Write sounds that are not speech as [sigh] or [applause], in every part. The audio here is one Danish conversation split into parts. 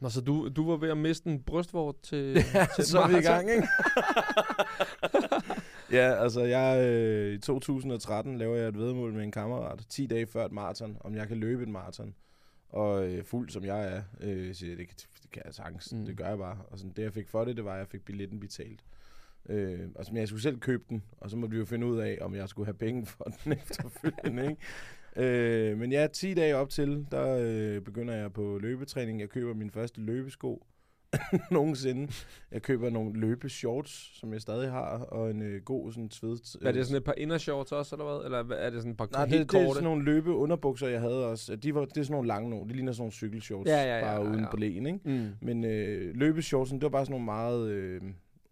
Nå, så du, du var ved at miste en brystvort til, [laughs] Ja, til så er vi i gang, ikke? [laughs] ja, altså jeg øh, i 2013 laver jeg et vedmål med en kammerat, 10 dage før et maraton, om jeg kan løbe et maraton. Og øh, fuld som jeg er, øh, siger jeg, det, kan- det kan jeg sagtens, Mm. det gør jeg bare. Og sådan, det jeg fik for det, det var, at jeg fik billetten betalt. Øh, og så, men jeg skulle selv købe den, og så måtte vi jo finde ud af, om jeg skulle have penge for den [laughs] efterfølgende, ikke? Øh, men ja, 10 dage op til, der øh, begynder jeg på løbetræning. Jeg køber min første løbesko [laughs] nogensinde. Jeg køber nogle løbeshorts, som jeg stadig har, og en øh, god sådan sved... Er det sådan et par indershorts også, eller hvad? Eller er det sådan et par Nej, det, det er sådan nogle løbe underbukser, jeg havde også. De var, det er sådan nogle lange nogle. Det ligner sådan nogle cykelshorts, Ja, ja, ja, bare ja, uden ja. på lægen, ikke? Mm. Men øh, løbeshortsen, det var bare sådan nogle meget, øh,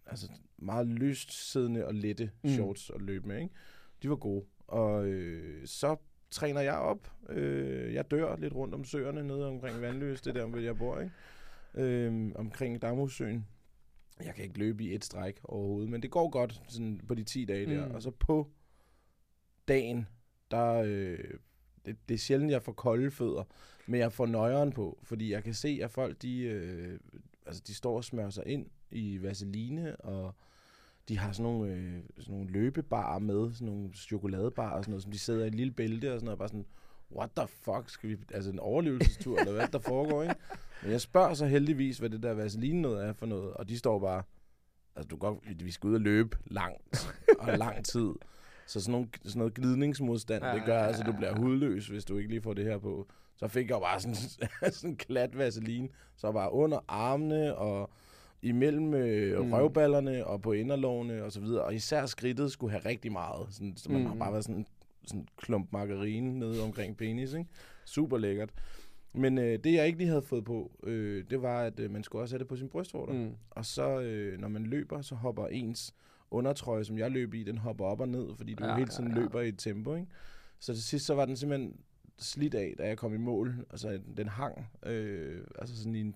altså, meget lyst siddende og lette mm. shorts at løbe med, ikke? De var gode. Og øh, så træner jeg op. Øh, jeg dør lidt rundt om søerne nede omkring Vandløs, det der, hvor jeg bor, ikke? Øh, omkring Damhussøen. Jeg kan ikke løbe i et stræk overhovedet, men det går godt sådan på de 10 dage der. Mm. Og så på dagen, der... Øh, det, det er sjældent, jeg får kolde fødder, men jeg får nøjeren på, fordi jeg kan se, at folk, de, øh, altså, de står og smører sig ind i vaseline, og de har sådan nogle, øh, sådan nogle løbebarer med, sådan nogle chokoladebarer og sådan noget, som de sidder i et lille bælte og sådan noget, og bare sådan, what the fuck, skal vi, altså en overlevelsestur, eller hvad der foregår, ikke? Men jeg spørger så heldigvis, hvad det der vaseline noget er for noget, og de står bare, altså du kan godt, vi skal ud og løbe langt, og lang tid. Så sådan, nogle, sådan noget glidningsmodstand, Ja, det gør ja, altså, du bliver hudløs, hvis du ikke lige får det her på. Så fik jeg bare sådan, [laughs] sådan en klat vaseline, så bare under armene og imellem øh, Mm. røvballerne og på inderlovene og så videre. Og især skridtet skulle have rigtig meget, sådan, så man Mm. har bare været sådan sådan en klump margarine nede omkring penis, ikke? Super lækkert. Men øh, det, jeg ikke lige havde fået på, øh, det var, at øh, man skulle også have det på sin brystvorter. Mm. Og så, øh, når man løber, så hopper ens undertrøje, som jeg løb i, den hopper op og ned, fordi du Ja, ja, hele ja, tiden ja. løber i et tempo, ikke? Så til sidst, så var den simpelthen slidt af, da jeg kom i mål. Altså, den hang, øh, altså sådan i en,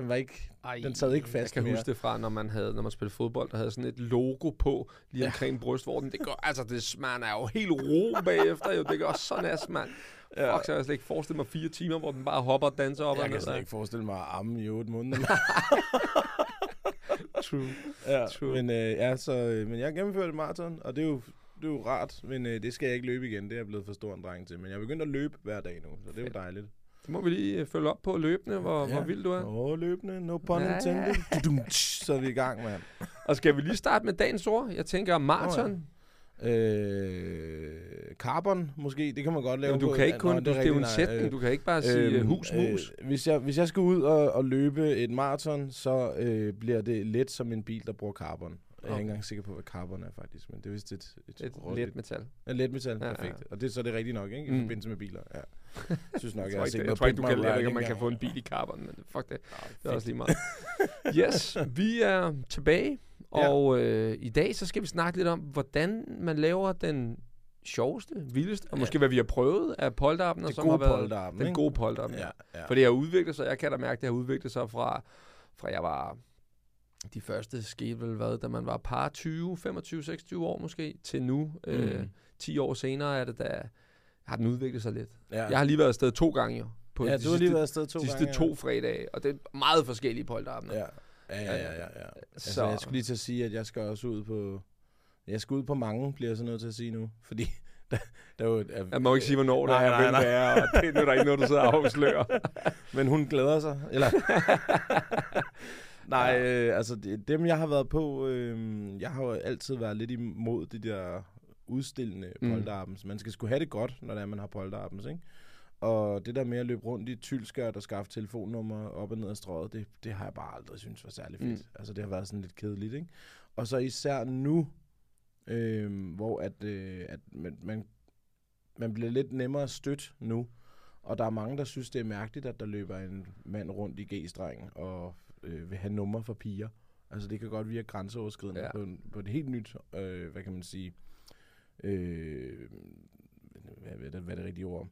den var ikke, Ej, den sad ikke Jeg fast kan mere. huske det fra, når man, havde, når man spillede fodbold, der havde sådan et logo på lige Ja. omkring brystvorten. Det gør, altså, det, man er jo helt ro bagefter, jo. Det gør så næst, mand. Ja. Fuck, så jeg slet ikke forestille mig fire timer, hvor den bare hopper og danser op Jeg og kan slet ikke forestille mig amme i otte måneder. [laughs] True. ja, True. men, øh, ja, så, øh, men jeg har gennemført et maraton, og det er jo, det er jo rart, men øh, det skal jeg ikke løbe igen. Det er jeg blevet for stor en dreng til. Men jeg er begyndt at løbe hver dag nu, så det er jo dejligt. Det må vi lige øh, følge op på løbende, hvor, hvor vild du er. Åh, løbende, no pun Ja, intended. Så er vi i gang, mand. Og skal vi lige starte med dagens ord? Jeg tænker maraton. Øh, carbon, måske, det kan man godt lave. Jamen, du på- kan ikke Nå, kun, det er det er jo en sætning, øh, du kan ikke bare sige øh, hus, mus. Øh, hvis, jeg, hvis jeg skal ud og, og løbe et maraton, så øh, bliver det let som en bil, der bruger carbon. Jeg er Okay. ikke engang sikker på, hvad carbon er faktisk, men det er vist et, et, Et let metal. Ja, let metal, Ja, ja, ja. perfekt. Og det, så er det rigtigt nok, ikke? I Mm. forbindelse med biler, ja. Jeg [laughs] synes nok, Jeg jeg, har set det- jeg tror ikke, du kan, man kan få en bil i carbon, men fuck det. Det er også lige meget. Yes, [laughs] vi er tilbage, Ja. og øh, i dag så skal vi snakke lidt om, hvordan man laver den sjoveste, vildeste, og Ja. måske hvad vi har prøvet af polterappen, Det som har været den gode polterappen. Ja, ja. For det har udviklet sig, jeg kan da mærke, det har udviklet sig fra, fra jeg var, de første skete vel hvad, da man var par 20, 25, 26 år måske, til nu, mm. øh, Mm. 10 år senere er det da, har den udviklet sig lidt. Ja. Jeg har lige været afsted to gange jo. På Ja, de du har lige sidste- været afsted to de sidste gange, ja. to fredage, og det er meget forskellige polterappen. Ja. Ja, ja, ja, ja, ja. Altså, Så- jeg skulle lige til at sige, at jeg skal også ud på... Jeg skal ud på mange, bliver jeg så nødt til at sige nu. Fordi [laughs] der var, Jeg må ikke sige, hvornår det Nej, er, nej, nej. det er, og det er der er ikke noget, du sidder og afslører. [laughs] Men hun glæder sig. Eller? [laughs] Nej, øh, altså det, dem jeg har været på, øh, jeg har jo altid været lidt imod de der udstillende Mm. polterabends. Man skal sgu have det godt, når det er, man har polterabends, ikke? Og det der med at løbe rundt i et tyldskørt og skaffe telefonnummer op og ned ad strøget, det, det har jeg bare aldrig synes var særlig fedt. Mm. Altså det har været sådan lidt kedeligt, ikke? Og så især nu, øh, hvor at, øh, at man, man, man bliver lidt nemmere stødt nu. Og der er mange, der synes, det er mærkeligt, at der løber en mand rundt i G-strengen og øh, vil have nummer for piger. Altså det kan godt virke grænseoverskridende Ja. på, en, på et helt nyt, øh, hvad kan man sige, øh, hvad, hvad, er det, hvad er det rigtige ord?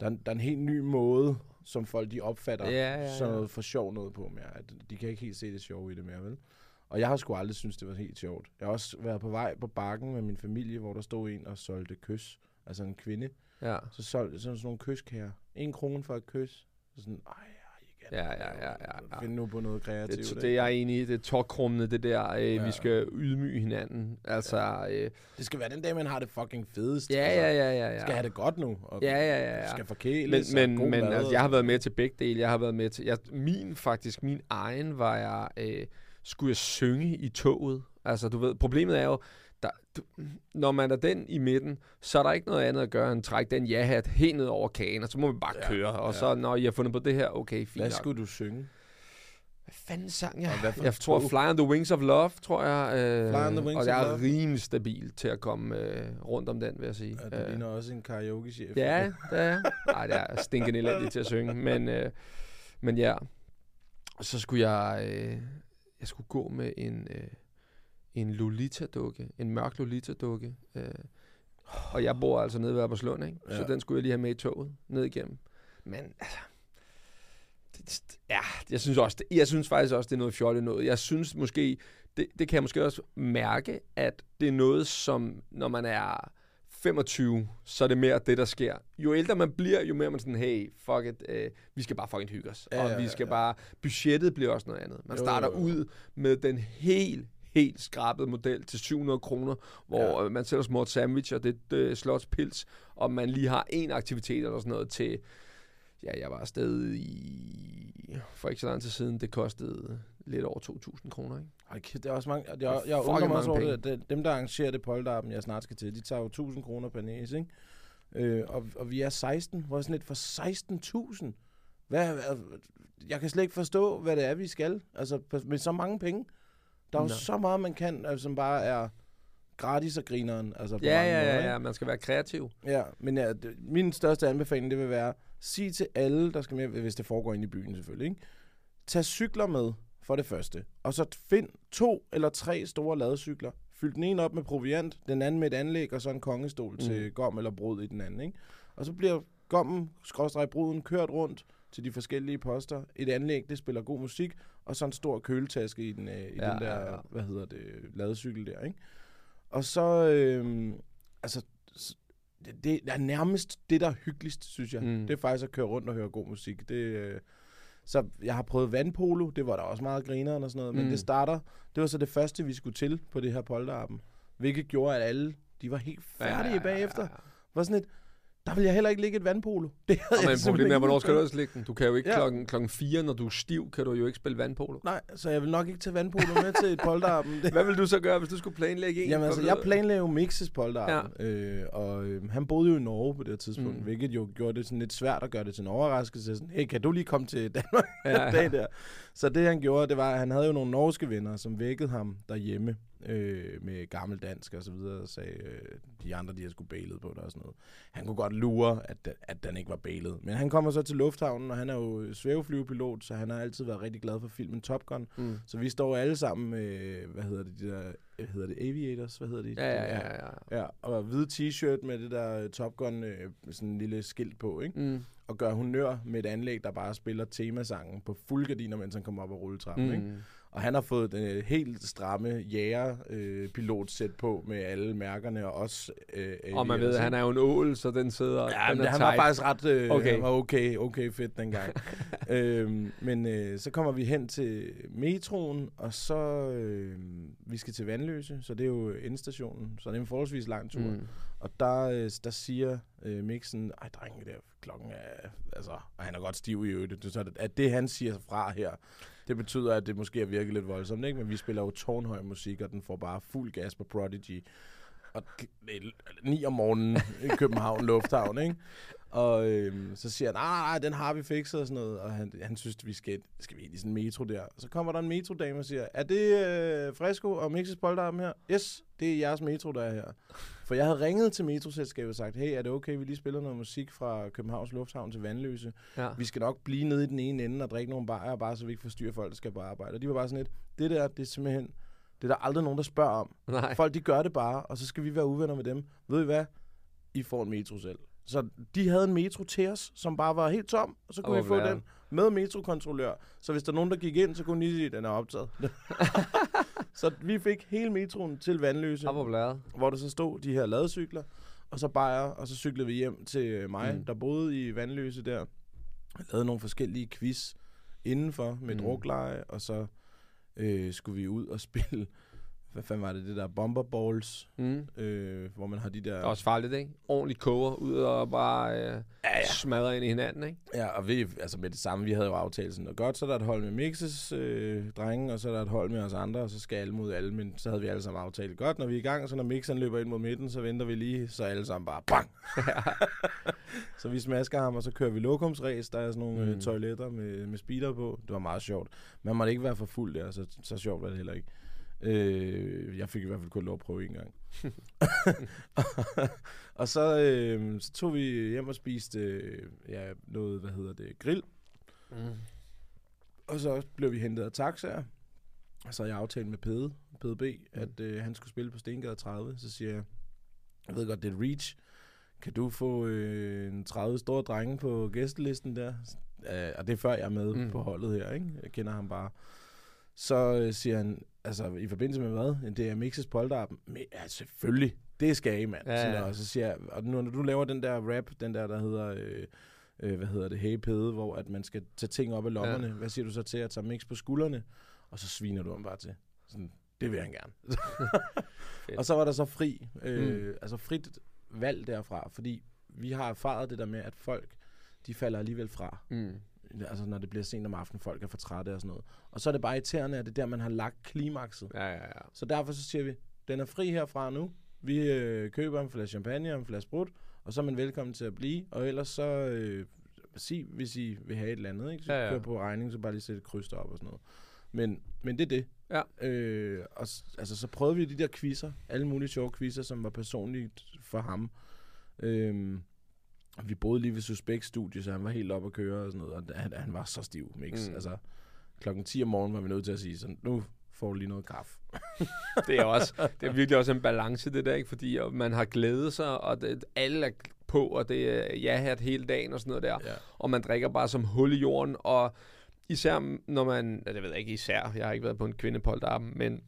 Der er, en, der er en helt ny måde, som folk de opfatter Ja, ja, ja. sådan noget for sjov noget på mere. At de kan ikke helt se det sjove i det mere, vel? Og jeg har sgu aldrig synes det var helt sjovt. Jeg har også været på vej på bakken med min familie, hvor der stod en og solgte kys. Altså en kvinde. Ja. Så solgte sådan nogle kyskærer. En krone for et kys. Så sådan, ej, Ja, ja, ja, ja, ja. Finde nu på noget kreativt. Det, det er jeg enig i. Det er det der, øh, ja. vi Ja. skal ydmyge hinanden. Altså, øh, det skal være den dag, man har det fucking fedest. ja, altså. ja, ja, ja, ja. Skal have det godt nu. Og Ja, ja, ja, ja. Skal Men, forkæles. men, men mad altså, jeg har været med til begge dele. Jeg har været med til... Jeg, min, faktisk, min egen var jeg... Øh, skulle jeg synge i toget? Altså, du ved, problemet er jo, der, du, når man er den i midten, så er der ikke noget andet at gøre end trække den ja-hat helt ned over kagen, og så må vi bare Ja, køre. Og ja. så, når I har fundet på det her, okay, fint Hvad nok. skulle du synge? Hvad fanden sang jeg? Jeg tror? Fly on the Wings of Love, tror jeg. Øh, Fly on the Wings og jeg er rimelig stabil til at komme øh, rundt om den, vil jeg sige. Ja, du Øh, ligner også en karaoke-chef. Ja, det er jeg. Nej, det er stinkende elendigt til at synge. Men, øh, men ja, så skulle jeg, øh, jeg skulle gå med en, øh, en Lolita-dukke. En mørk Lolita-dukke. Øh, og jeg bor altså nede ved Albertslund, ikke? Så Ja. den skulle jeg lige have med i toget ned igennem. Men altså, det, ja, jeg synes, også, det, jeg synes faktisk også, det er noget fjollet noget. Jeg synes måske, det, det kan jeg måske også mærke, at det er noget, som når man er 25, så er det mere det, der sker. Jo ældre man bliver, jo mere er man sådan, hey, fuck it, øh, vi skal bare fucking hygge os. Ja, og vi ja, skal ja. bare, budgettet bliver også noget andet. Man Jo, starter jo, jo. ud med den helt, helt skrabede model til 700 kroner, hvor Ja. ja. man sælger små sandwich, og det øh, slotspils, og man lige har en aktivitet eller sådan noget til, ja, jeg var afsted i, for ikke så lang tid siden, det kostede lidt over 2.000 kroner, ikke? Ej, det er også mange. Jeg, jeg, jeg undrer mig også over det. Dem, der arrangerer det polterappen, jeg snart skal til, de tager jo 1000 kroner per næse, ikke? Øh, og, og vi er 16. Hvor er sådan lidt for 16.000? Hvad, hvad, jeg kan slet ikke forstå, hvad det er, vi skal. Altså, med så mange penge. Der er jo Nå. så meget, man kan, altså, som bare er gratis og grineren. Altså, på Ja, mange ja, måder, ja, ikke? ja, man skal være kreativ. Ja, men ja, det, min største anbefaling, det vil være, sig til alle, der skal med, hvis det foregår inde i byen selvfølgelig, ikke? Tag cykler med, for det første. Og så find to eller tre store ladecykler. Fyld den ene op med proviant, den anden med et anlæg, og så en kongestol mm. til gom eller brud i den anden, ikke? Og så bliver gommen, skråstreg bruden, kørt rundt til de forskellige poster. Et anlæg, det spiller god musik, og så en stor køletaske i den, øh, i Ja, den der, ja, ja. hvad hedder det, ladecykel der, ikke? Og så, øh, altså, det, det er nærmest det, der er hyggeligst, synes jeg. Mm. Det er faktisk at køre rundt og høre god musik. Det, øh, så jeg har prøvet vandpolo, det var der også meget grineren og sådan noget, men Mm. det starter, det var så det første, vi skulle til på det her polterappen, hvilket gjorde, at alle, de var helt færdige ja, ja, ja, bagefter. ja. Var sådan et, der vil jeg heller ikke ligge et vandpolo. [laughs] Det havde Og jeg problemet er, hvornår skal du også ligge den? Du kan jo ikke Ja. klokken, klokken 4, når du er stiv, kan du jo ikke spille vandpolo. Nej, så jeg vil nok ikke tage vandpolo med til et polterappen. [laughs] Hvad vil du så gøre, hvis du skulle planlægge en? Jamen altså, jeg planlagde jo Mixes polterappen, ja. øh, og øh, han boede jo i Norge på det tidspunkt, Mm. hvilket jo gjorde det sådan lidt svært at gøre det til en overraskelse. Sådan, hey, kan du lige komme til Danmark ja, [laughs] ja. dag der? Så det han gjorde, det var, at han havde jo nogle norske venner, som vækkede ham derhjemme øh, med gammel dansk og så videre, og sagde, øh, de andre, de har skulle bailet på det og sådan noget. Han kunne godt lure, at, at den ikke var bailet. Men han kommer så til lufthavnen, og han er jo svæveflyvepilot, så han har altid været rigtig glad for filmen Top Gun. Mm. Så vi står alle sammen med, hvad hedder det, de der, hedder det, aviators, hvad hedder de? Ja, ja, ja, ja. Ja, og hvid t-shirt med det der Top Gun, øh, sådan en lille skilt på, ikke? Mm. Og gør honør med et anlæg, der bare spiller temasangen på fuld gardiner, mens han kommer op ad rulletrappen, mm. ikke? Og han har fået den øh, helt stramme jæger-pilotsæt på med alle mærkerne og også... Øh, Og man ved, at han er jo en ål, så den sidder... Ja, den men han var tight. faktisk ret øh, Okay. Han var okay, okay fedt dengang. [laughs] øhm, men øh, så kommer vi hen til metroen, og så øh, vi skal til Vandløse, så det er jo endestationen, så det er en forholdsvis lang tur. Mm. Og der, øh, der siger øh, Mixen, ej drenge, der klokken er, altså, og han er godt stiv i øvrigt, så at det han siger fra her, det betyder, at det måske er virkelig lidt voldsomt, ikke? Men vi spiller jo tårnhøj musik, og den får bare fuld gas på Prodigy. Og det er 9 om morgenen i [laughs] København Lufthavn, ikke? Og øhm, så siger han, nej, nej, den har vi fikset og sådan noget. Og han, han synes, vi skal, skal vi ind i sådan en metro der. Så kommer der en metrodame og siger, er det øh, Fresco og Mixes Polterarm her? Yes, det er jeres metro, der er her. For jeg havde ringet til metroselskabet og sagt, hey, er det okay, vi lige spiller noget musik fra Københavns Lufthavn til Vandløse? Ja. Vi skal nok blive nede i den ene ende og drikke nogle bajer, bare så vi ikke forstyrrer folk, der skal på arbejde. Og de var bare sådan lidt, det der, det er simpelthen, det er der aldrig nogen, der spørger om. Nej. Folk, de gør det bare, og så skal vi være uvenner med dem. Ved I hvad? I får en metro selv. Så de havde en metro til os, som bare var helt tom, og så kunne vi få den med metrokontrollør. Så hvis der er nogen, der gik ind, så kunne de sige, at den er optaget. [laughs] så vi fik hele metroen til Vandløse, Og hvor hvor der så stod de her ladecykler, og så bajer, og så cyklede vi hjem til mig, Mm. der boede i Vandløse der. Jeg lavede nogle forskellige quiz indenfor med mm. drukleje, og så øh, skulle vi ud og spille, hvad fanden var det, det der Bomber Balls, Mm. øh, hvor man har de der... Det er også farligt, ikke? Ordentlig koger ud og bare øh, ja, ja. smadre ind i hinanden, ikke? Ja, og vi, altså med det samme, vi havde jo aftalt sådan noget godt, så er der et hold med Mixes øh, drenge, og så er der et hold med os andre, og så skal alle mod alle, men så havde vi alle sammen aftalt godt, når vi er i gang, så når Mixeren løber ind mod midten, så venter vi lige, så alle sammen bare bang! [laughs] så vi smasker ham, og så kører vi lokumsræs, der er sådan nogle mm. Mm. øh, toiletter med, med speeder på. Det var meget sjovt. Man måtte ikke være for fuld der, så, så sjovt var det heller ikke. Øh, jeg fik i hvert fald kun lov at prøve en gang. [laughs] og så, øh, så tog vi hjem og spiste øh, ja, noget, hvad hedder det, grill. Mm. Og så blev vi hentet af taxaer. Og så havde jeg aftalt med Pede, Pede B, at øh, han skulle spille på Stengade 30. Så siger jeg, jeg ved godt, det er reach. Kan du få øh, en 30 store drenge på gæstelisten der? Øh, og det er før jeg er med Mm. mm. på holdet her, ikke? Jeg kender ham bare. Så øh, siger han, altså i forbindelse med hvad? Det Mixes Polterarp. Men ja, selvfølgelig. Det skal I, mand. Ja, Ja. Og så siger jeg, og nu, når du laver den der rap, den der, der hedder... Øh, øh, hvad hedder det, hey Pede, hvor at man skal tage ting op af lommerne. Ja. Hvad siger du så til at tage mix på skuldrene? Og så sviner du ham bare til. Sådan, det vil han gerne. [laughs] og så var der så fri, øh, mm. altså frit valg derfra, fordi vi har erfaret det der med, at folk, de falder alligevel fra. Mm. Altså når det bliver sent om aftenen, folk er for trætte og sådan noget. Og så er det bare irriterende, at det er der, man har lagt klimakset. Ja, ja, ja. Så derfor så siger vi, den er fri herfra nu. Vi øh, køber en flaske champagne og en flaske brud, og så er man velkommen til at blive. Og ellers så øh, sig, hvis I vil have et eller andet, ikke? Så Ja, ja, ja. ja. kør på regning, så bare lige sætte et kryds op og sådan noget. Men, men det er det. Ja. Øh, og altså, så prøvede vi de der quizzer, alle mulige sjove quizzer, som var personligt for ham. Øhm, vi boede lige ved Suspekt Studie, så han var helt oppe at køre og sådan noget, og han, han var så stiv, Mix. Mm. Altså, klokken 10 om morgenen var vi nødt til at sige sådan, nu får du lige noget kaffe. [laughs] det er også det er virkelig også en balance det der, ikke? Fordi man har glædet sig, og det, alle er på, og det er ja-hat hele dagen og sådan noget der. Ja. Og man drikker bare som hul i jorden, og især når man, ja, det ved jeg ikke især, jeg har ikke været på en kvindepolterarm, men,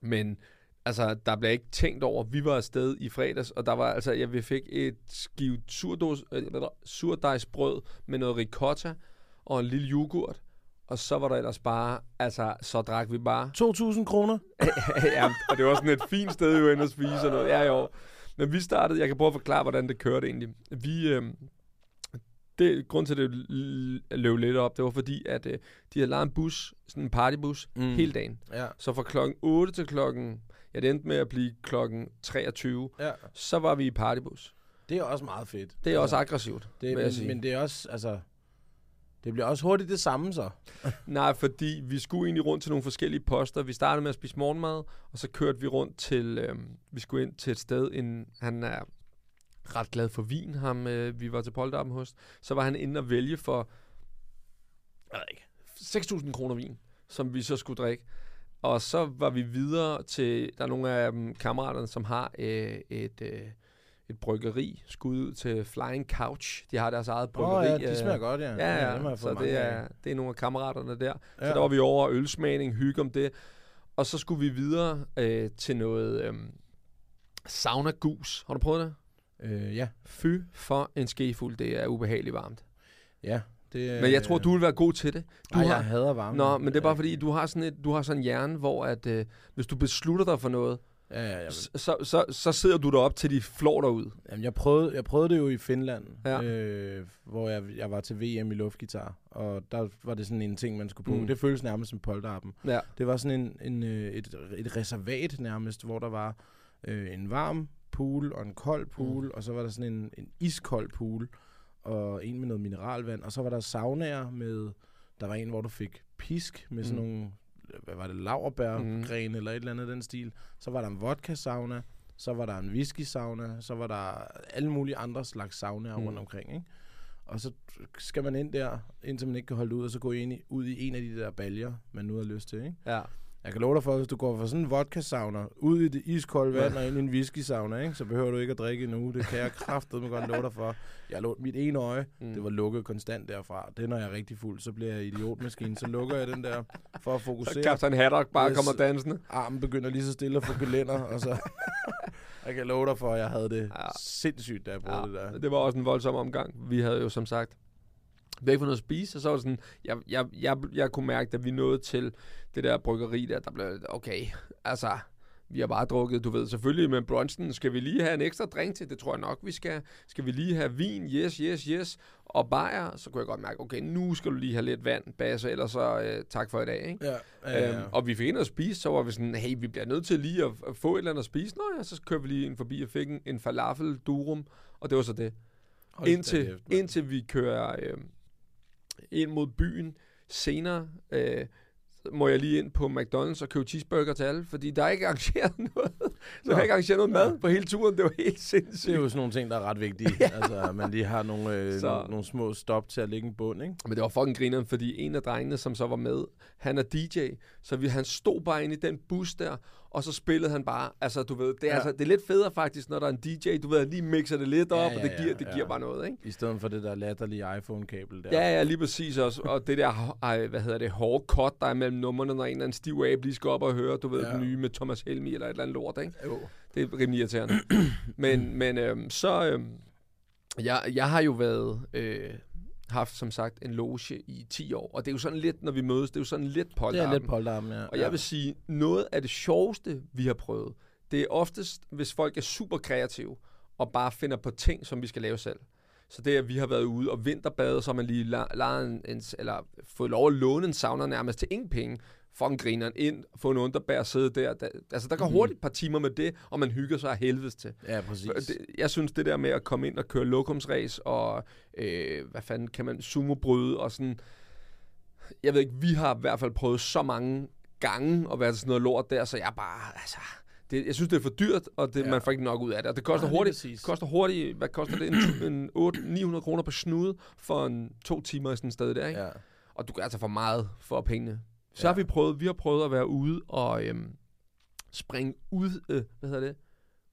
men altså, der bliver ikke tænkt over, vi var afsted i fredags, og der var altså, ja, vi fik et skive surdos, øh, surdejsbrød med noget ricotta og en lille yoghurt, og så var der ellers bare, altså, så drak vi bare 2.000 kroner? [laughs] ja, og det var sådan et fint sted jo ind at spise og noget. Ja, jo. Men vi startede, jeg kan prøve at forklare, hvordan det kørte egentlig. Vi, øh, det, grund til, at det løb lidt op, det var fordi, at øh, de havde lejet en bus, sådan en partybus. Mm. hele dagen. Ja. Så fra klokken 8 til klokken, ja, det endte med at blive klokken 23, ja. så var vi i partybus. Det er også meget fedt. Det er også aggressivt, det, jeg men, sige. men det er også, altså... Det bliver også hurtigt det samme så. [laughs] Nej, fordi vi skulle egentlig rundt til nogle forskellige poster. Vi startede med at spise morgenmad, og så kørte vi rundt til, øh, vi skulle ind til et sted, en, han er ret glad for vin, ham øh, vi var til polterappen hos. Så var han inde og vælge for, jeg ved ikke, 6.000 kroner vin, som vi så skulle drikke. Og så var vi videre til, der er nogle af um, kammeraterne, som har øh, et, øh, et bryggeri, skud ud til Flying Couch. De har deres eget Åh bryggeri. oh, ja, de øh, smager godt, ja. Ja, ja, jeg så det af. er, det er nogle af kammeraterne der. Ja. Så Ja. der var vi over ølsmagning, hygge om det. Og så skulle vi videre øh, til noget øh, sauna gus. Har du prøvet det? Øh, ja, Fy for en skefuld, det er ubehageligt varmt. ja. Det, Men jeg tror, du vil være god til det. Du Du har, jeg hader varme. Nå, men det er bare fordi, du har sådan, et, du har sådan en hjerne, hvor at, øh, hvis du beslutter dig for noget, Ja, ja, så, så, så sidder du derop til de flår dig ud. Jamen, jeg prøvede, jeg prøvede det jo i Finland, Ja. øh, hvor jeg, jeg var til VM i luftgitar, og der var det sådan en ting, man skulle på. Mm. Mm. Det føles nærmest som polterappen. Ja. Det var sådan en, en, øh, et, et reservat nærmest, hvor der var øh, en varm pool og en kold pool, mm. og så var der sådan en, en iskold pool, og en med noget mineralvand, og så var der saunaer med, der var en, hvor du fik pisk med sådan Mm. nogle, hvad var det, laurbærgrene Mm. eller et eller andet den stil. Så var der en vodka-sauna, så var der en whisky-sauna, så var der alle mulige andre slags saunaer Mm. rundt omkring, ikke? Og så skal man ind der, indtil man ikke kan holde ud, og så gå ind i, ud i en af de der baljer, man nu har lyst til, ikke? Ja. Jeg kan love dig for, at hvis du går fra sådan en vodka-sauna, ud i det iskolde vand og ind i en whisky-sauna, ikke? så behøver du ikke at drikke endnu. Det kan jeg kraftedeme godt love dig for. Jeg lå, mit ene øje, Mm. det var lukket konstant derfra. Det når jeg er rigtig fuld, så bliver jeg idiotmaskine. Så lukker jeg den der for at Så fokusere. Captain Haddock bare kommer dansende. Armen begynder lige så stille at få gelænder, og så... jeg kan love dig for, at jeg havde det Ja. ja. sindssygt, da jeg brugte ja. det der. det var også en voldsom omgang. Vi havde jo som sagt væk fra noget at spise, og så var det sådan, jeg, jeg, jeg, jeg kunne mærke, da vi nåede til det der bryggeri der, der blev, okay, altså, vi har bare drukket, du ved, selvfølgelig med brunchen, skal vi lige have en ekstra drink til, det tror jeg nok, vi skal. Skal vi lige have vin, yes, yes, yes, og bajer, så kunne jeg godt mærke, okay, nu skal du lige have lidt vand, basse, ellers så øh, tak for i dag, ikke? Ja, ja, ja. Øhm, og vi fik ind og spise, så var vi sådan, hey, vi bliver nødt til lige at, at få et eller andet at spise. Nå ja, så kører vi lige ind forbi og fik en, en falafel durum, og det var så det. Hold Indtil, kæft, indtil vi kører øh, ind mod byen senere, øh, må jeg lige ind på McDonald's og købe cheeseburger til alle, fordi der er ikke arrangeret [laughs] noget. Der er ikke arrangeret noget mad på hele turen. Det var helt Det sindssygt. er jo sådan nogle ting, der er ret vigtige. [laughs] ja. Altså, man lige har nogle, øh, Så- nogle, nogle små stop til at lægge en bund, ikke? Men det var fucking grineren, fordi en af drengene, som så var med, han er DJ, så vi, han stod bare inde i den bus der, og så spillede han bare, altså du ved, det er, ja. Ja. altså, det er lidt federe faktisk, når der er en DJ, du ved, lige mixer det lidt op, Ja, og ja, det giver, ja, det ja. giver bare noget, ikke? I stedet for det der latterlige iPhone-kabel der. Ja, ja, lige præcis også. Og det der, ej, hvad hedder det, hårde cut, der er mellem numrene, når en eller anden stiv ab lige skal op og høre, du ved, ja. Ja. den nye med Thomas Helmi eller et eller andet lort, ikke? Jo. Det er rimelig irriterende. men men øhm, så, øhm, jeg, jeg har jo været, øh, haft som sagt en loge i 10 år, og det er jo sådan lidt, når vi mødes, det er jo sådan lidt Det polterappen. er lidt polterarmen, ja. Og jeg vil sige, noget af det sjoveste, vi har prøvet, det er oftest, hvis folk er super kreative, og bare finder på ting, som vi skal lave selv. Så det er, at vi har været ude og vinterbadet, så har man lige lejet en, en, eller fået lov at låne en sauna nærmest til ingen penge, fucking grineren ind, få en underbær sidde der. der altså, der går Mhm. hurtigt et par timer med det, og man hygger sig af helvedes til. Ja, præcis. Jeg synes, det der med at komme ind og køre lokumsræs, og øh, hvad fanden kan man, sumobryde, og sådan, jeg ved ikke, vi har i hvert fald prøvet så mange gange at være til sådan noget lort der, så jeg bare, altså, det, jeg synes, det er for dyrt, og det, ja. Ja. man får ikke nok ud af det. Og det koster lige hurtigt, koster hurtigt, hvad koster det? En, en 8, 900 kroner på snude for en to timer i sådan et sted der, ikke? Ja. Og du kan altså få meget for pengene. Så Ja. har vi prøvet, vi har prøvet at være ude og øhm, springe ud, øh, hvad hedder det?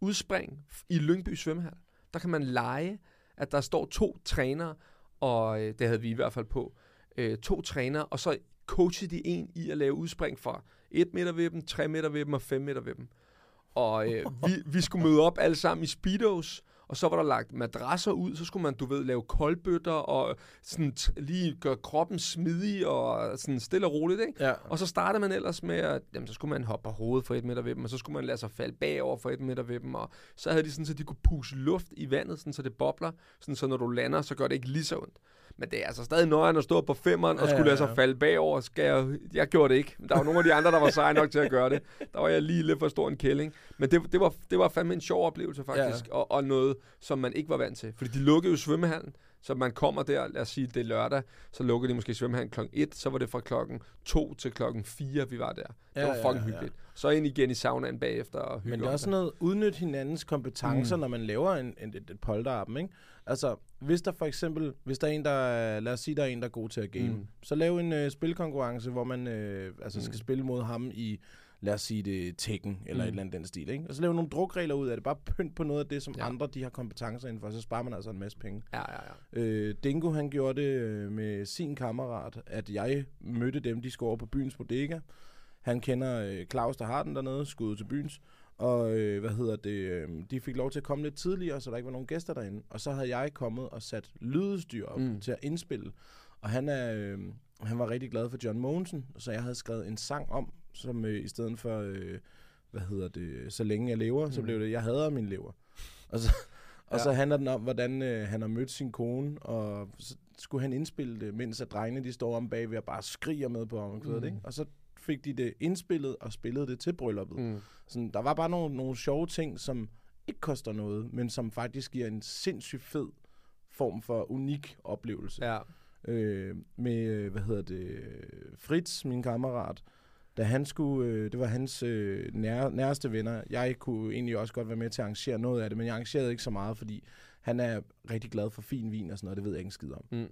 Udspring i Lyngby svømmehal. Der kan man lege, at der står to trænere, og øh, det havde vi i hvert fald på, øh, to trænere, og så coachede de en i at lave udspring fra 1 meter ved dem, 3 meter ved dem og 5 meter ved dem. Og øh, vi, vi skulle møde op alle sammen i speedos, og så var der lagt madrasser ud, så skulle man, du ved, lave koldbøtter og sådan lige gøre kroppen smidig og sådan stille og roligt, ikke? Ja. Og så startede man ellers med, at jamen, så skulle man hoppe på hovedet for et meter ved dem, og så skulle man lade sig falde bagover for et meter ved dem, og så havde de sådan, så de kunne puse luft i vandet, sådan, så det bobler, sådan, så når du lander, så gør det ikke lige så ondt. Men det er altså stadig nøjeren at stå på femmeren og Ja, skulle ja, lade sig ja. falde bagover. Skal jeg, jeg gjorde det ikke. Der var nogle af de andre, der var seje nok til at gøre det. Der var jeg lige lidt for stor en kælling. Men det, det, var, det var fandme en sjov oplevelse faktisk, og, og noget, som man ikke var vant til. Fordi de lukkede jo svømmehallen, så man kommer der, lad os sige, det er lørdag, så lukkede de måske svømmehallen klokken 1, så var det fra klokken 2 til klokken 4, vi var der. Det Ja, var ja, fucking ja. hyggeligt. Så ind igen i saunaen bagefter og Men det er også noget, udnyt hinandens kompetencer, Mm. når man laver en, en, et, et polterappen, ikke? Altså, hvis der for eksempel, hvis der er en, der, er- lad os sige, der er en, der er god til at game, mm. så lav en øh, spilkonkurrence, hvor man øh, altså Mm. skal spille mod ham i, lad os sige det, Tekken, eller Mm. et eller andet den stil, ikke? Og så lave nogle drukregler ud af det. Bare pynt på noget af det, som Ja. andre de har kompetencer indenfor, så sparer man altså en masse penge. Ja, ja, ja. Øh, Dingo, han gjorde det øh, med sin kammerat, at jeg mødte dem, de skulle over på byens bodega. Han kender øh, Claus, der har den dernede, skud til byens. Og øh, hvad hedder det, øh, de fik lov til at komme lidt tidligere, så der ikke var nogen gæster derinde. Og så havde jeg kommet og sat lydstyr op mm. til at indspille. Og han, er, øh, han var rigtig glad for John Mogensen, så jeg havde skrevet en sang om, som øh, i stedet for, øh, hvad hedder det, så længe jeg lever, så Mm. blev det, jeg hader min lever. [laughs] Og så, og Ja. så handler den om, hvordan øh, han har mødt sin kone, og så skulle han indspille det, mens at drengene de står om bagved og bare skriger med på omkvædet, Mm. ikke? Og så fik de det indspillet og spillede det til brylluppet. Mm. Mm. Sådan, der var bare nogle, nogle sjove ting, som ikke koster noget, men som faktisk giver en sindssygt fed form for unik oplevelse. Ja. Øh, med, øh, hvad hedder det, Fritz, min kammerat, da han skulle, øh, det var hans øh, nær, næreste venner. Jeg kunne egentlig også godt være med til at arrangere noget af det, men jeg arrangerede ikke så meget, fordi han er rigtig glad for fin vin og sådan noget, det ved jeg ikke skid om. Mm.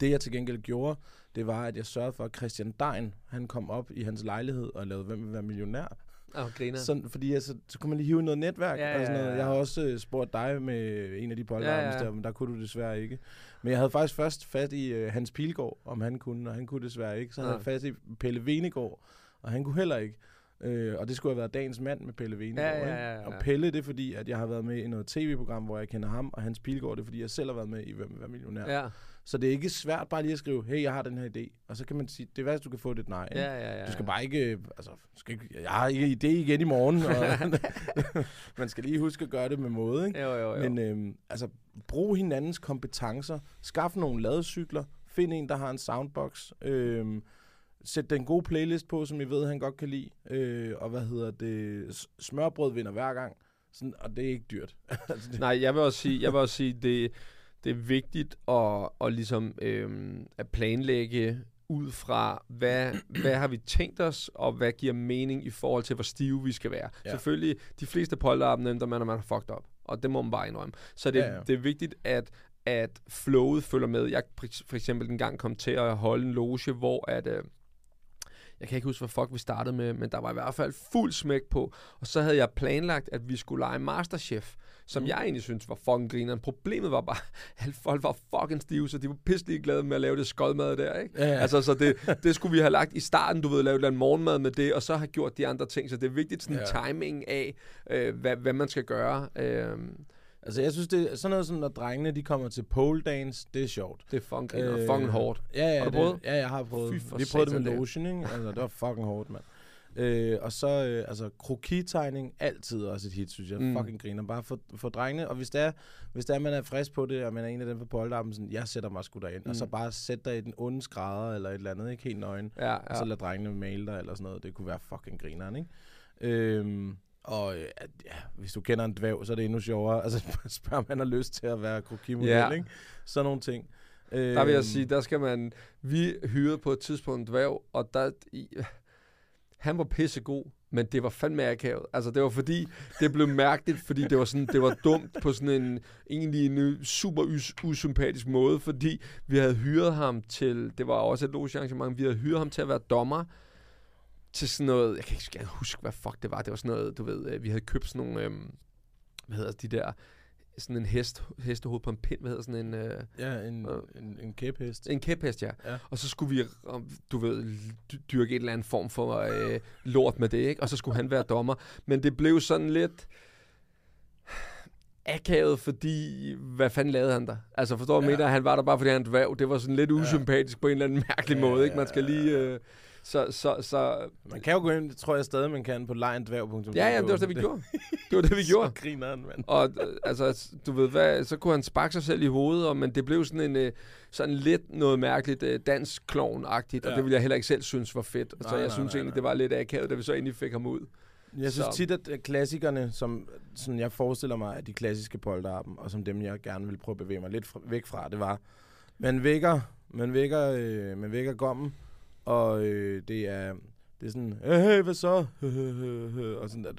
Det jeg til gengæld gjorde, det var, at jeg sørgede for, at Christian Dein, han kom op i hans lejlighed og lavede Hvem vil være millionær? Og griner. Sådan, fordi altså, så kunne man lige hive noget netværk Ja, og sådan ja, noget. ja. Jeg har også øh, spurgt dig med en af de polterarms Ja, ja, ja. ja. der, men der kunne du desværre ikke. Men jeg havde faktisk først fat i øh, Hans Pilgaard, om han kunne, og han kunne desværre ikke. Så havde Nej. jeg fat i Pelle Venegård, og han kunne heller ikke. Øh, og det skulle have været dagens mand med Pelle Venegård. Ja, ja, ja, ja. Og Pelle, det er fordi, at jeg har været med i noget tv-program, hvor jeg kender ham, og Hans Pilgaard, det er fordi, jeg selv har været med i Hvem vil være millionær. Ja. Så det er ikke svært bare lige at skrive, hey, jeg har den her idé. Og så kan man sige, det er værst, du kan få det et nej. Ja, ja, ja. Du skal bare ikke, altså, skal ikke, jeg har ikke idé igen i morgen. Og [laughs] man skal lige huske at gøre det med måde, ikke? Jo, jo, jo. Men øhm, altså, brug hinandens kompetencer. Skaf nogle ladecykler. Find en, der har en soundbox. Øhm, sæt den gode playlist på, som I ved, han godt kan lide. Øh, og hvad hedder det? Smørbrød vinder hver gang. Sådan, og det er ikke dyrt. [laughs] altså, Nej, jeg vil også sige, jeg vil også sige det, det er vigtigt at, at, ligesom, øhm, at planlægge ud fra, hvad, hvad har vi tænkt os, og hvad giver mening i forhold til, hvor stive vi skal være. Ja. Selvfølgelig, de fleste polterappen ændrer man, når man har fucked up, og det må man bare indrømme. Så det, ja. ja. det er vigtigt, at at flowet følger med. Jeg for eksempel en gang kom til at holde en loge, hvor at, øh, jeg kan ikke huske, hvad fuck vi startede med, men der var i hvert fald fuld smæk på. Og så havde jeg planlagt, at vi skulle lege Masterchef, som mm. jeg egentlig synes var fucking grineren. Problemet var bare, [laughs] at folk var fucking stive, så de var pisselig glade med at lave det skodmad der, ikke? Ja, ja. Altså, så det, det skulle vi have lagt i starten, du ved, lave et eller morgenmad med det, og så have gjort de andre ting. Så det er vigtigt sådan Ja. timing af, øh, hvad, hvad man skal gøre. Øh, altså, jeg synes, det er sådan noget som, når drengene de kommer til pole dance, det er sjovt. det er fucking øh, fucking hårdt. Ja, ja, Har du det- prøvet? Ja, jeg har prøvet. Vi prøvede det med lotion, ikke? [laughs] Altså, det var fucking hårdt, mand. Øh, og så, øh, altså, krokitegning, altid også et hit, synes jeg. Mm. Fucking griner. Bare for, for drengene. Og hvis det er, hvis det er, man er frisk på det, og man er en af dem på polterappen, sådan, jeg sætter mig sgu derind. Mm. Og så Mm. bare sæt dig i den onde skrædder, eller et eller andet, ikke? Helt nøgen. Ja, Og så ja. lad drengene male dig, eller sådan noget. Det kunne være fucking grineren, ikke? Øhm, og øh, ja, hvis du kender en dvæv, så er det endnu sjovere. [laughs] Altså, spørg, om han har lyst til at være krokimodel, Ja. ikke? Sådan nogle ting. Øhm, Der vil jeg sige, der skal man... Vi hyrede på et tidspunkt en dværg, og der... I, han var pissegod, men det var fandme akavet. Altså, det var fordi, det blev mærkeligt, fordi det var, sådan, det var dumt på sådan en egentlig en super us, usympatisk måde, fordi vi havde hyret ham til, det var også et logisk arrangement, vi havde hyret ham til at være dommer til sådan noget, jeg kan ikke engang huske, hvad fuck det var, det var sådan noget, du ved, øh, vi havde købt sådan nogle, øhm, hvad hedder de der, sådan en hest, hestehoved på en pind, hvad hedder sådan en... Øh, Ja, en, Øh. en, en kæphest. en kæphest, ja. Ja. Og så skulle vi, om, du ved, dy- dyrke et eller andet form for øh, lort med det, ikke? Og så skulle han være dommer. Men det blev sådan lidt akavet, fordi, hvad fanden lavede han der? Altså, forstår du, ja. Ja. mener, han var der bare, fordi han en dværg. Det var sådan lidt usympatisk på en eller anden mærkelig Ja, måde, ikke? ja, Man skal ja, lige... ja. Øh, så, så, så... Man kan jo gå ind, tror jeg stadig, man kan på lejendværv.dk. Ja, ja, det var det, vi gjorde. Det var det, vi [laughs] gjorde. Så grineren, mand. Og øh, altså, du ved hvad, så kunne han sparke sig selv i hovedet, og, men det blev sådan en øh, sådan lidt noget mærkeligt øh, dansk og Ja. det ville jeg heller ikke selv synes var fedt. så Nej, jeg nej, synes nej, egentlig, nej. det var lidt akavet, da vi så endelig fik ham ud. Jeg synes Så- tit, at klassikerne, som sådan jeg forestiller mig, at de klassiske polterappen, og som dem, jeg gerne vil prøve at bevæge mig lidt fra, væk fra, det var, man vækker, man vækker, øh, man vækker gommen, og øh, det er, det er sådan, hey, hey hvad så? [laughs] og sådan, og,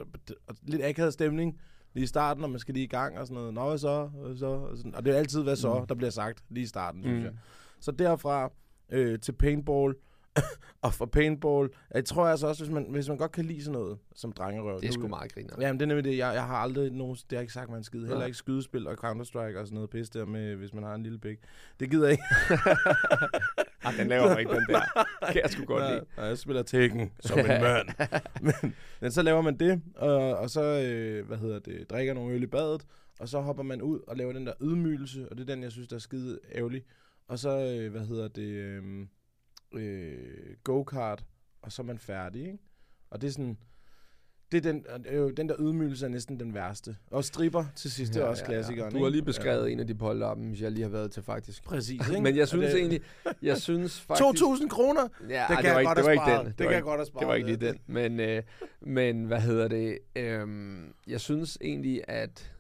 og lidt akavet stemning lige i starten, og man skal lige i gang, og sådan noget, nå, hvad så? Hvad så? Og, sådan, og det er altid, hvad så, Mm. der bliver sagt lige i starten, synes Mm. jeg. Så derfra øh, til paintball, [coughs] og for paintball. Jeg tror altså også, hvis man, hvis man godt kan lide sådan noget som drengerøv. Det er sgu meget griner. Jamen, det er nemlig det. Jeg, jeg har aldrig nogen... Det har ikke sagt mig en skid. Heller ikke skydespil og Counter-Strike og sådan noget pis der med, hvis man har en lille pik. Det gider jeg ikke. Ej, [laughs] den laver mig ikke, den der. [laughs] Kan jeg sgu godt lide. Nej, jeg spiller Tekken som en [laughs] mand. men, men så laver man det, og, og så, øh, hvad hedder det, drikker nogle øl i badet, og så hopper man ud og laver den der ydmygelse, og det er den, jeg synes, der er skide ærgerlig. Og så, øh, hvad hedder det, øh, øh, go-kart, og så er man færdig, ikke? Og det er sådan, det er den, øh, den der ydmygelse er næsten den værste. Og stripper til sidst, det er også klassikeren. Du har lige beskrevet en af de polterappen, jeg lige har været til faktisk. Præcis, ikke? [laughs] Men jeg synes det- egentlig, jeg [laughs] synes faktisk... 2.000 kroner? Ja, det kan det var jeg ikke, det var ikke den. Det var kan jeg godt have sparet. Det var ikke lige den. Men, øh, men hvad hedder det? Øhm, jeg synes egentlig, at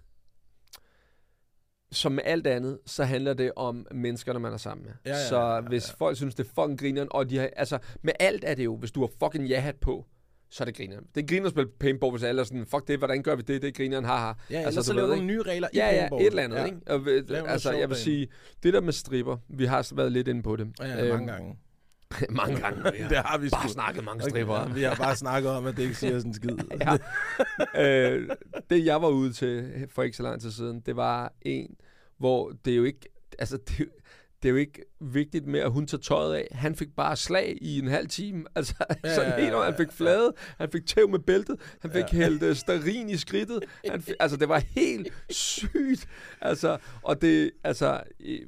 som med alt andet, så handler det om menneskerne, man er sammen med. Ja, ja, så ja, ja, hvis ja. folk synes, det er fucking grineren, og de har, altså, med alt er det jo, hvis du har fucking ja-hat på, så er det grineren. Det er grineren at spille paintball, hvis alle er sådan, fuck det, hvordan gør vi det? Det er grineren, haha. Ja, Altså, så laver nogle nye regler i Ja, ja, paintball. et eller andet, ja. ikke? Og, altså, jeg vil sige, det der med stripper, vi har været lidt inde på det. Ja, ja, mange gange. [laughs] mange gange. Ja. [laughs] Det har vi Bare sgu. snakket mange Okay, stripper. ja, vi har bare snakket om, at det ikke siger sådan en skid. [laughs] ja. øh, det jeg var ude til for ikke så lang tid siden, det var en, hvor det jo ikke, altså det, det er jo ikke vigtigt med, at hun tager tøjet af. Han fik bare slag i en halv time. [laughs] Altså, ja, sådan ja, helt ja, over. Han fik flade, han fik tæv med bæltet, han fik ja. [laughs] hældt uh, sterin i skridtet. Han fik, altså, det var helt sygt. Altså, og det, altså, øh,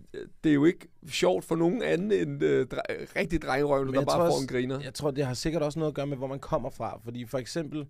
det er jo ikke sjovt for nogen anden end uh, dre- rigtig drengerøvende, der bare får en griner. Jeg tror, det har sikkert også noget at gøre med, hvor man kommer fra. Fordi for eksempel,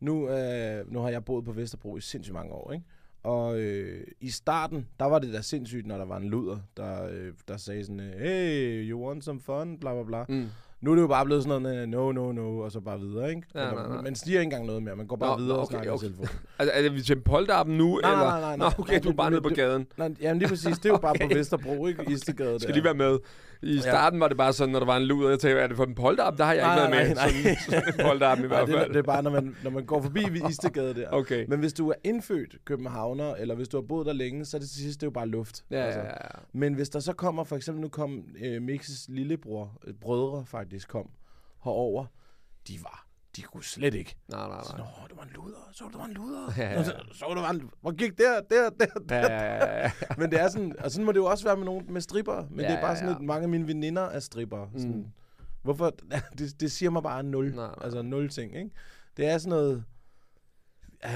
nu, øh, nu har jeg boet på Vesterbro i sindssygt mange år, ikke? Og øh, i starten, der var det da sindssygt, når der var en luder, der, øh, der sagde sådan, øh, hey, you want some fun, bla bla bla. Mm. Nu er det jo bare blevet sådan noget, no, no, no, og så bare videre, ikke? Ja, Men, nej, nej. Man siger ikke engang noget mere, man går bare Nå, videre nå, og okay, snakker okay. i telefonen. [laughs] Altså, er vi til polterappen nu? Nej, eller? nej, nej, nej, Nå, okay, Nej, du er det- bare nede på det- gaden. Nej, jamen lige præcis, det er jo bare på Okay. Vesterbro, ikke? [laughs] Istegade Skal der. lige være med. I starten var det bare sådan, når der var en luder, jeg tænkte, er det for en polterap? Der har jeg Nej, ikke været med. nej, nej. Sådan, sådan en polterap i Nej, hvert det, er- fald. det er bare, når man, når man går forbi ved Istegade der. Okay. Men hvis du er indfødt københavner, eller hvis du har boet der længe, så er det til sidst det er jo bare luft. Ja, ja, ja. Men hvis der så kommer, for eksempel nu kom øh, Mixes lillebror, øh, brødre faktisk kom herover, de var, de kunne slet ikke. Nej, nej, Så, nej. Nå, du var en luder, så du var en luder. Ja, ja. Så, så du var en, hvor gik der, der, der, der. Ja, ja, ja, ja. [laughs] Men det er sådan, og sådan må det jo også være med nogen med stripper. Men Ja, det er bare ja, sådan, ja. at mange af mine veninder er stripper. Sådan, Mm. Hvorfor? [laughs] Det, det siger mig bare nul. Nej, nej. Altså nul ting, ikke? Det er sådan noget... Ja,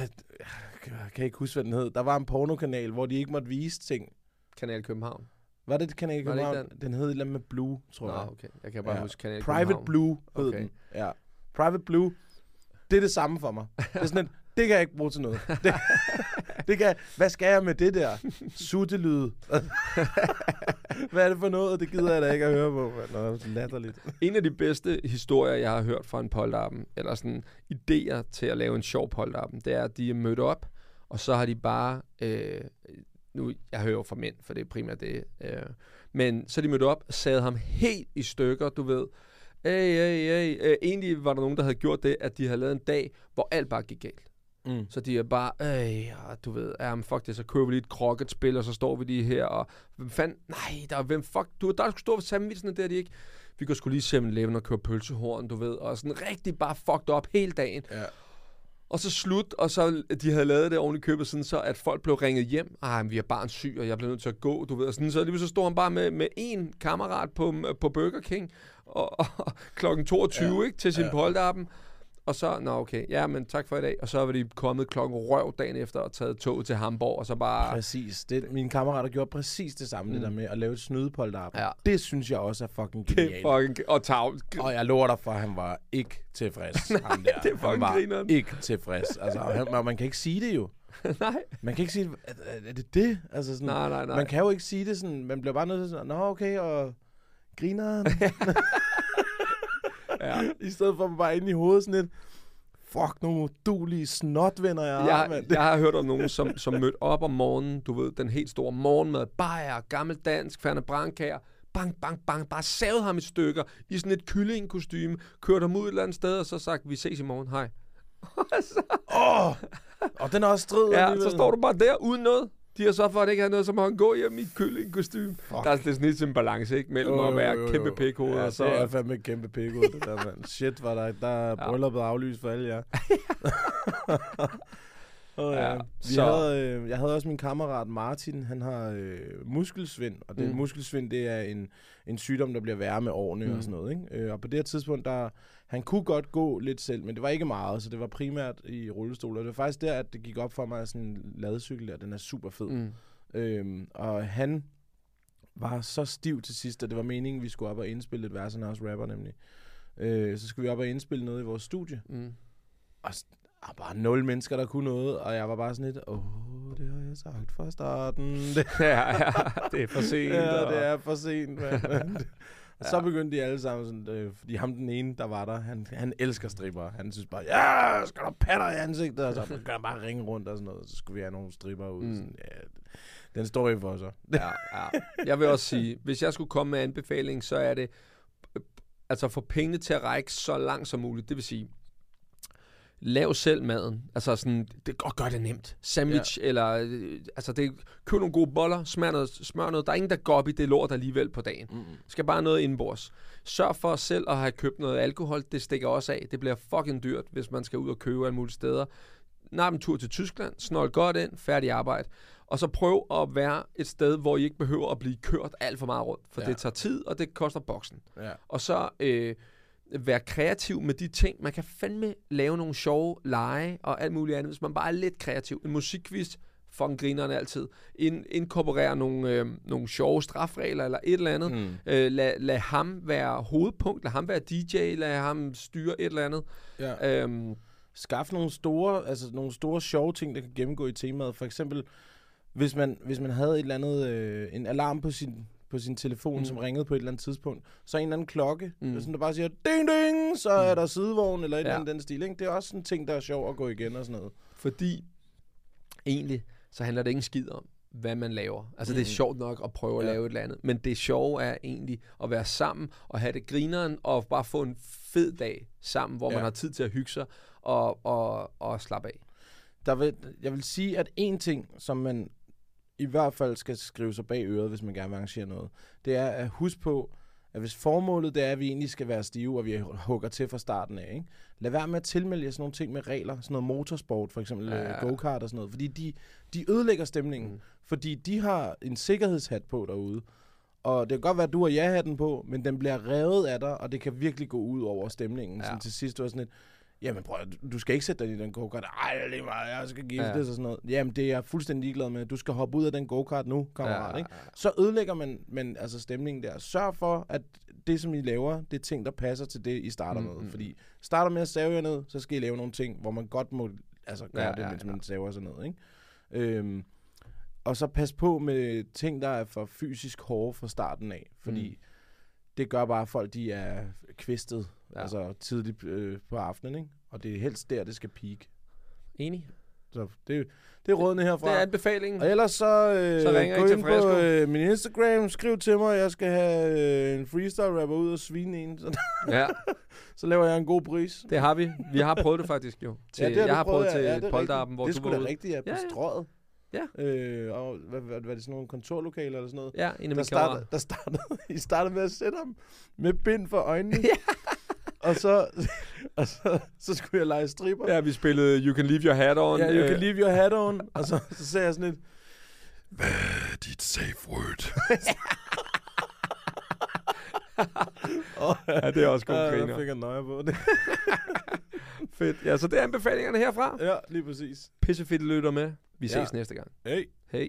jeg kan ikke huske, hvad den hed. Der var en pornokanal, hvor de ikke måtte vise ting. Kanal København. Var det kanal i Var det København? Den hed et eller andet med Blue, tror Nå, jeg. okay. Jeg kan bare Ja. huske Kanal Private København. Blue hed Okay. den. Ja. Private Blue, det er det samme for mig. Det er sådan en, det kan jeg ikke bruge til noget. Det, det kan, hvad skal jeg med det der? Suttelyde. hvad er det for noget? Det gider jeg da ikke at høre på. Nå, latterligt. En af de bedste historier, jeg har hørt fra en polterappen, eller sådan idéer til at lave en sjov polterappen, det er, at de er mødt op, og så har de bare... Øh, nu, jeg hører jo fra mænd, for det er primært det. Øh, men så er de mødt op, sad ham helt i stykker, du ved. Hey, hey, hey. Øh, egentlig var der nogen, der havde gjort det, at de havde lavet en dag, hvor alt bare gik galt. Mm. Så de er bare, øh, du ved, ja, men fuck det, så kører vi lige et kroketspil, og så står vi lige her, og hvem fanden, nej, der er, hvem fuck, du, der er sgu stå ved sandwichene der, de ikke. Vi går sgu lige 7-Eleven og køre pølsehorn, du ved, og sådan rigtig bare fucked op hele dagen. Ja. Og så slut, og så de havde lavet det i købet, sådan så, at folk blev ringet hjem. Men vi er barn syg, og jeg blev nødt til at gå, du ved. Og sådan, så lige så stod han bare med, med en kammerat på, på Burger King, og, og klokken 22, ja. ikke, til sin ja. polterappen. Og så, nå okay, ja, men tak for i dag. Og så var de kommet klokken røv dagen efter og taget tog til Hamburg, og så bare... Præcis. Det, mine kammerater gjorde præcis det samme, mm. det der med at lave et snydepolterap. Ja. Det synes jeg også er fucking Det er genialt. fucking... Og tag... Og jeg lover dig for, at han var ikke tilfreds. [laughs] ham der. det er fucking han var grineren. ikke tilfreds. Altså, han, man, man kan ikke sige det jo. [laughs] nej. Man kan ikke sige, er, er det det? Altså sådan, Nej, nej, nej. Man kan jo ikke sige det sådan, man bliver bare nødt til sådan, nå okay, og griner [laughs] Ja. [laughs] I stedet for bare inde i hovedet sådan lidt, fuck nogle modulige snotvenner, jeg har, Jeg, jeg har hørt om nogen, som, som mødte op om morgenen, du ved, den helt store morgenmad, bajer, gammel dansk, færne brandkager, bang, bang, bang, bare savet ham i stykker i sådan et kyllingkostyme, kørt ham ud et eller andet sted, og så sagt, vi ses i morgen, hej. [laughs] Åh, og den er også strid ja, alligevel. så står du bare der uden noget. De har så for, at det ikke har noget, som han gå hjem i kyllingkostyme. Der er sådan lidt en balance, ikke? Mellem at være kæmpe pikhoved ja, og så... det er fandme et kæmpe pikhoved, det der, mand. Shit, var der, der er [laughs] brylluppet aflyst for alle jer. Oh, [laughs] [laughs] ja. Ja, Vi så- havde, øh, jeg havde også min kammerat Martin, han har øh, muskelsvind, og det Mm. muskelsvind, det er en, en sygdom, der bliver værre med årene. Mm. og sådan noget. Ikke? Øh, og på det her tidspunkt, der, han kunne godt gå lidt selv, men det var ikke meget, så det var primært i rullestol. Og det var faktisk der, at det gik op for mig, at sådan en ladecykel der, den er super fed. Mm. Øhm, og han var så stiv til sidst, at det var meningen, vi skulle op og indspille et vers, han også rapper nemlig. Øh, så skulle vi op og indspille noget i vores studie. Mm. Og der bare nul mennesker, der kunne noget, og jeg var bare sådan lidt, åh, det har jeg sagt fra starten. Det, [laughs] ja, ja, det er for sent. ja, og- det er for sent, mand. [laughs] og så begyndte de alle sammen sådan, øh, fordi ham den ene, der var der, han, han elsker stripper. Han synes bare, ja, skal der patter i ansigtet, og så [laughs] kan han bare ringe rundt og sådan noget. Så skulle vi have nogle stripper ud. Mm. Sådan, ja, den står i for sig. Ja, ja. Jeg vil også sige, hvis jeg skulle komme med anbefaling, så er det altså få pengene til at række så langt som muligt. Det vil sige, lav selv maden. Altså sådan, det og gør det nemt. Sandwich, ja. eller øh, altså det, køb nogle gode boller, smør noget, smør noget. Der er ingen, der går op i det lort alligevel på dagen. Mm. Skal bare noget indenbords. Sørg for selv at have købt noget alkohol. Det stikker også af. Det bliver fucking dyrt, hvis man skal ud og købe alle mulige steder. Nap en tur til Tyskland, snold godt ind, færdig arbejde. Og så prøv at være et sted, hvor I ikke behøver at blive kørt alt for meget rundt. For ja. det tager tid, og det koster boksen. Ja. Og så øh, være kreativ med de ting. Man kan fandme lave nogle sjove lege og alt muligt andet, hvis man bare er lidt kreativ. En musikquiz, fucking grinerne altid. In, inkorporere nogle, øh, nogle sjove strafregler eller et eller andet. Mm. Øh, lad, lad ham være hovedpunkt, lad ham være DJ, lad ham styre et eller andet. Ja. Øhm, Skaf nogle store, altså nogle store sjove ting, der kan gennemgå i temaet. For eksempel, hvis man, hvis man havde et eller andet, øh, en alarm på sin, på sin telefon, mm. Som ringede på et eller andet tidspunkt, så en eller anden klokke, mm. Som der bare siger, ding ding, så mm. er der sidevogn, eller et Ja. eller andet den stil. Ikke? Det er også sådan en ting, der er sjov at gå igen og sådan noget. fordi egentlig, så handler det ikke en skid om, hvad man laver. Altså, mm. det er Mm. sjovt nok at prøve at Ja. lave et eller andet. Men det sjove er egentlig at være sammen og have det grineren og bare få en fed dag sammen, hvor. Ja. man har tid til at hygge sig og, og, og slappe af. Der vil, jeg vil sige, at en ting, som man i hvert fald skal skrive sig bag øret, hvis man gerne vil arrangere noget, det er at huske på, at hvis formålet det er, at vi egentlig skal være stive, og vi hugger til fra starten af, ikke? lad være med at tilmelde jer sådan nogle ting med regler, sådan noget motorsport, for eksempel Ja, ja, go-kart og sådan noget, fordi de, de ødelægger stemningen, Mm. fordi de har en sikkerhedshat på derude, og det kan godt være, at du har ja-hatten på, men den bliver revet af dig, og det kan virkelig gå ud over stemningen. Ja. Ja. Sådan til sidst, du er sådan lidt, Jamen prøv, du skal ikke sætte dig i den go-kart. Ej, det er lige meget, jeg skal giftes Ja. og sådan noget. Jamen, det er jeg fuldstændig ligeglad med. Du skal hoppe ud af den go-kart nu, kammerat. Ja, Ikke? Så ødelægger man men, altså stemningen der. Sørg for, at det, som I laver, det er ting, der passer til det, I starter Mm, med. mm, Fordi starter med at save jer ned, så skal I lave nogle ting, hvor man godt må altså, gøre ja, det, ja, mens ja. man saver sig ned. Ikke? Øhm, og så pas på med ting, der er for fysisk hårde fra starten af. Fordi Mm. det gør bare, at folk de er kvistet Ja. altså tidligt øh, på aftenen. Ikke? Og det er helst der, det skal peak. Enig. Så det, det er rådene herfra. Det er anbefalingen. Og ellers så, øh, Så ringer gå ind på øh, min Instagram, skriv til mig, jeg skal have øh, en freestyle rapper ud og svine en. Så, Ja, [laughs] så laver jeg en god pris. det har vi. Vi har prøvet det faktisk jo. Til, Ja, det har jeg har prøvet prøvet, til ja, det er polterappen, hvor det er du var da ude. rigtigt, ja, på Ja, ja. strøget. Ja. Øh, og hvad, hvad, hvad er det sådan nogle kontorlokaler eller sådan noget? Ja, af Der startede, der [laughs] startede, I startede med at sætte ham med bind for øjnene. [laughs] og så, [laughs] og så, så skulle jeg lege stripper. Ja, vi spillede You Can Leave Your Hat On. Ja, you øh, can leave your hat on. Og så, så sagde jeg sådan lidt, hvad er dit safe word? [laughs] Ja, det er også god ja, griner. jeg fik en nøje på det. [laughs] Fedt. Ja, så det er anbefalingerne herfra. ja, lige præcis. Pissefedt, lytter med. Vi Ja. ses næste gang. Hey. Hej.